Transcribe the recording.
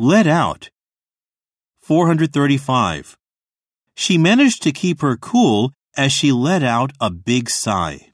Let out. 435. She managed to keep her cool as she let out a big sigh.